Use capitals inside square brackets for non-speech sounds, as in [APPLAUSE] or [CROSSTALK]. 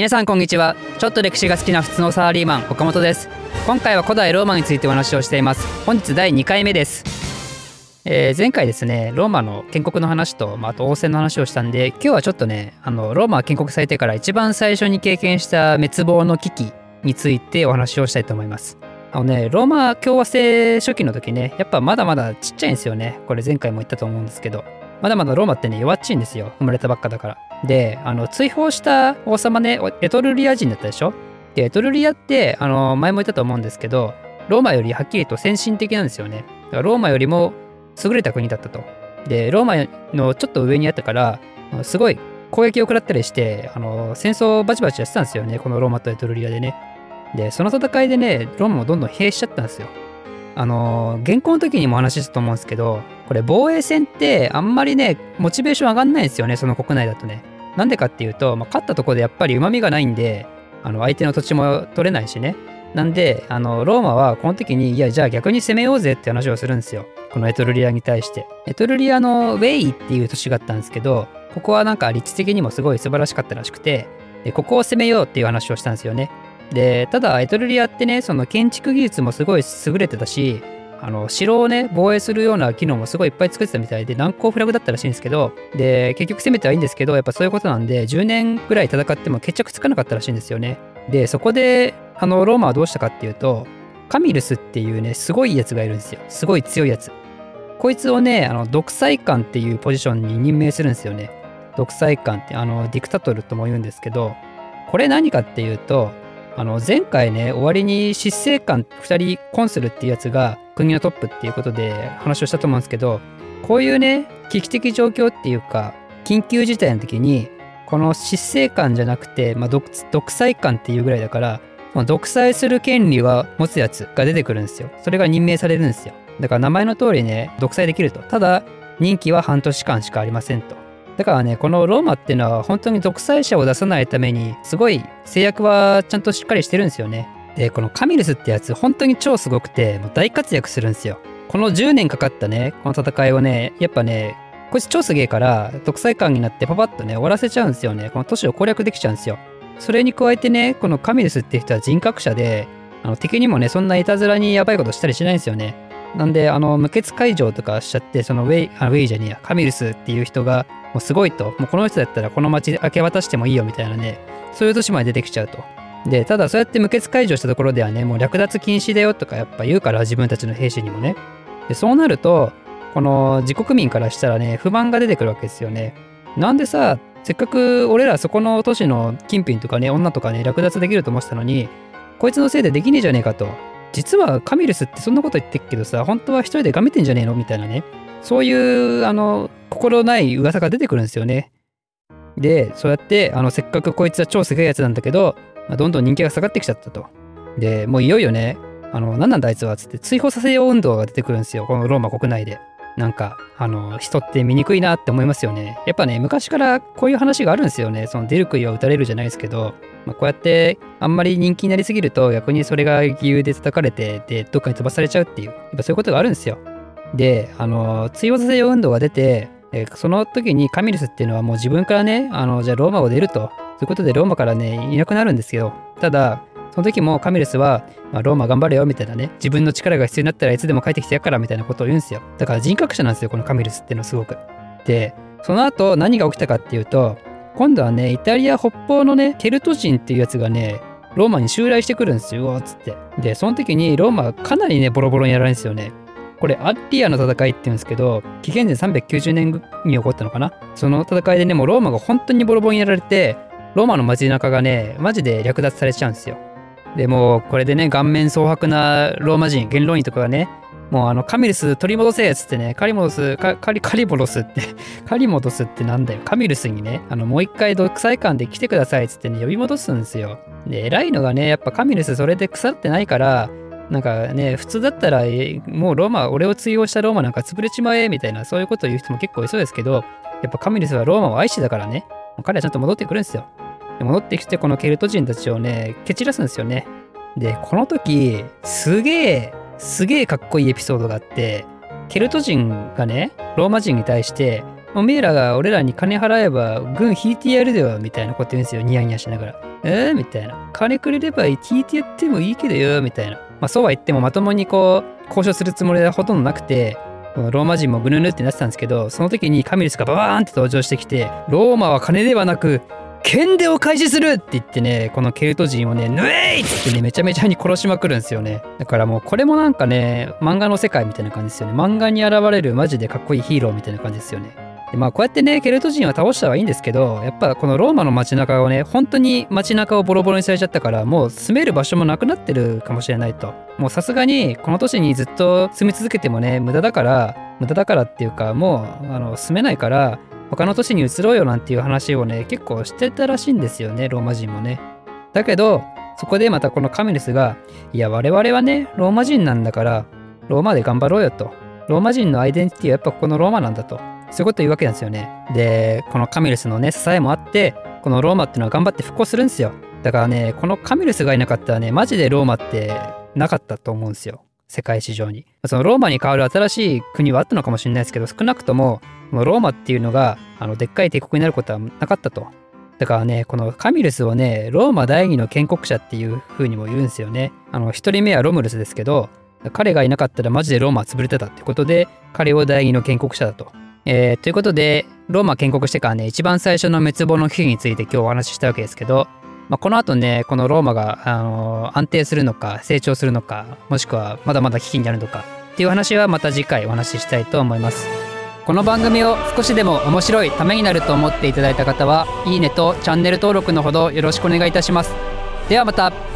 皆さんこんにちは。ちょっと歴史が好きな普通のサラリーマン岡本です。今回は古代ローマについてお話をしています。本日第2回目です。えー、前回ですねローマの建国の話と、まあ、あと王政の話をしたんで今日はちょっとねあのローマ建国されてから一番最初に経験した滅亡の危機についてお話をしたいと思います。あのねローマ共和制初期の時ねやっぱまだまだちっちゃいんですよね。これ前回も言ったと思うんですけど。まだまだローマってね弱っちいんですよ。生まれたばっかだから。で、あの、追放した王様ね、エトルリア人だったでしょ？で、エトルリアって、あの、前も言ったと思うんですけど、ローマよりはっきりと先進的なんですよね。だからローマよりも優れた国だったと。で、ローマのちょっと上にあったから、すごい攻撃を食らったりして、あの、戦争をバチバチやってたんですよね、このローマとエトルリアでね。で、その戦いでね、ローマもどんどん兵しちゃったんですよ。あの、原稿の時にも話したと思うんですけど、これ防衛戦ってあんまりね、モチベーション上がんないんですよね、その国内だとね。なんでかっていうと、まあ、勝ったところでやっぱり旨味がないんで、あの相手の土地も取れないしね。なんで、あの、ローマはこの時に、いや、じゃあ逆に攻めようぜって話をするんですよ。このエトルリアに対して。エトルリアのウェイっていう都市があったんですけど、ここはなんか立地的にもすごい素晴らしかったらしくて、でここを攻めようっていう話をしたんですよね。で、ただ、エトルリアってね、その建築技術もすごい優れてたし、あの城をね防衛するような機能もすごいいっぱい作ってたみたいで難攻不落だったらしいんですけどで結局攻めてはいいんですけどやっぱそういうことなんで10年ぐらい戦っても決着つかなかったらしいんですよね。でそこであのローマはどうしたかっていうとカミルスっていうねすごいやつがいるんですよ。すごい強いやつ。こいつをねあの独裁官っていうポジションに任命するんですよね。独裁官ってあのディクタトルとも言うんですけどこれ何かっていうとあの前回ね終わりに執政官2人コンスルっていうやつが国のトップっていうことで話をしたと思うんですけどこういうね危機的状況っていうか緊急事態の時にこの執政官じゃなくて、まあ、独裁官っていうぐらいだから、まあ、独裁する権利は持つやつが出てくるんですよ。それが任命されるんですよ。だから名前の通りね独裁できると。ただ任期は半年間しかありませんと。だからねこのローマっていうのは本当に独裁者を出さないためにすごい制約はちゃんとしっかりしてるんですよね。で、このカミルスってやつ、本当に超すごくて、もう大活躍するんですよ。この10年かかったね、この戦いをね、やっぱね、こいつ超すげえから、独裁官になってパパッとね、終わらせちゃうんですよね。この都市を攻略できちゃうんですよ。それに加えてね、このカミルスって人は人格者で、あの敵にもね、そんないたずらにやばいことしたりしないんですよね。なんで、あの、無血解除とかしちゃって、そのウェイ、あウェイじゃねえや、カミルスっていう人が、もうすごいと、もうこの人だったらこの街明け渡してもいいよみたいなね、そういう年まで出てきちゃうと。で、ただそうやって無血解除したところではね、もう略奪禁止だよとかやっぱ言うから自分たちの兵士にもね。で、そうなると、この自国民からしたらね、不満が出てくるわけですよね。なんでさ、せっかく俺らそこの都市の金品とかね、女とかね、略奪できると思ってたのに、こいつのせいでできねえじゃねえかと。実はカミルスってそんなこと言ってっけどさ、本当は一人でがめてんじゃねえのみたいなね。そういう、あの、心ない噂が出てくるんですよね。で、そうやって、あの、せっかくこいつは超すげえやつなんだけど、まあ、どんどん人気が下がってきちゃったと。で、もういよいよね、あの、何なんだあいつはつって追放させよう運動が出てくるんですよ。このローマ国内で。なんか、あの、人って醜いなって思いますよね。やっぱね、昔からこういう話があるんですよね。その出る杭は打たれるじゃないですけど、まあ、こうやってあんまり人気になりすぎると逆にそれが理由で叩かれて、で、どっかに飛ばされちゃうっていう、やっぱそういうことがあるんですよ。で、あの、追放させよう運動が出て、えその時にカミルスっていうのはもう自分からね、あの、じゃあローマを出ると。ということでローマからね、いなくなるんですよ。ただ、その時もカミルスは、まあ、ローマ頑張れよみたいなね、自分の力が必要になったらいつでも帰ってきてやからみたいなことを言うんですよ。だから人格者なんですよ、このカミルスっていうのはすごく。で、その後何が起きたかっていうと、今度はね、イタリア北方のね、ケルト人っていうやつがね、ローマに襲来してくるんですよ、っつって。で、その時にローマかなりね、ボロボロにやられるんですよね。これ、アッリアの戦いって言うんですけど、紀元前390年に起こったのかな？その戦いでね、もうローマが本当にボロボロにやられて、ローマの街中がね、マジで略奪されちゃうんですよ。でもこれでね、顔面蒼白なローマ人、元老院とかがね、もうあのカミルス取り戻せっつってね、カリモドス、カリカリボロスって [LAUGHS] カリモドスってなんだよ、カミルスにね、あのもう一回独裁官で来てくださいっつってね、呼び戻すんですよ。で、偉いのがね、やっぱカミルスそれで腐ってないから、なんかね、普通だったら、もうローマ、俺を追放したローマなんか潰れちまえみたいな、そういうことを言う人も結構いそうですけど、やっぱカミルスはローマを愛してたからね、彼はちゃんと戻ってくるんですよ。で戻ってきてこのケルト人たちをね、蹴散らすんですよね。で、この時、すげえ、すげえかっこいいエピソードがあって、ケルト人がね、ローマ人に対して、おめえらが俺らに金払えば軍引いてやるではみたいなこと言うんですよ。ニヤニヤしながら。えー、みたいな。金くれれば引いてやってもいいけどよみたいな。まあそうは言ってもまともにこう交渉するつもりはほとんどなくてローマ人もぐぬぬってなってたんですけどその時にカミルスがババーンって登場してきてローマは金ではなく剣でを開始するって言ってね、このケルト人をね、ぬえいってね、めちゃめちゃに殺しまくるんですよね。だからもうこれもなんかね、漫画の世界みたいな感じですよね。漫画に現れるマジでかっこいいヒーローみたいな感じですよね。でまあこうやってね、ケルト人は倒したはいいんですけど、やっぱこのローマの街中をね、本当に街中をボロボロにされちゃったから、もう住める場所もなくなってるかもしれないと。もうさすがにこの都市にずっと住み続けてもね、無駄だから、無駄だからっていうか、もうあの住めないから、他の都市に移ろうよなんていう話をね、結構してたらしいんですよね、ローマ人もね。だけど、そこでまたこのカメルスが、いや、我々はね、ローマ人なんだから、ローマで頑張ろうよと。ローマ人のアイデンティティはやっぱここのローマなんだと。そういうこと言うわけなんですよね。で、このカミルスのね、支えもあって、このローマっていうのは頑張って復興するんですよ。だからね、このカミルスがいなかったらね、マジでローマってなかったと思うんですよ。世界史上に。そのローマに代わる新しい国はあったのかもしれないですけど、少なくとも、このローマっていうのが、あの、でっかい帝国になることはなかったと。だからね、このカミルスをね、ローマ第二の建国者っていう風にも言うんですよね。あの、一人目はロムルスですけど、彼がいなかったらマジでローマは潰れてたってことで、彼を第二の建国者だと。えー、ということで、ローマ建国してからね、一番最初の滅亡の危機について今日お話ししたわけですけど、まあ、この後ね、このローマが、あのー、安定するのか、成長するのか、もしくはまだまだ危機になるのかっていう話はまた次回お話ししたいと思います。この番組を少しでも面白いためになると思っていただいた方は、いいねとチャンネル登録のほどよろしくお願いいたします。ではまた。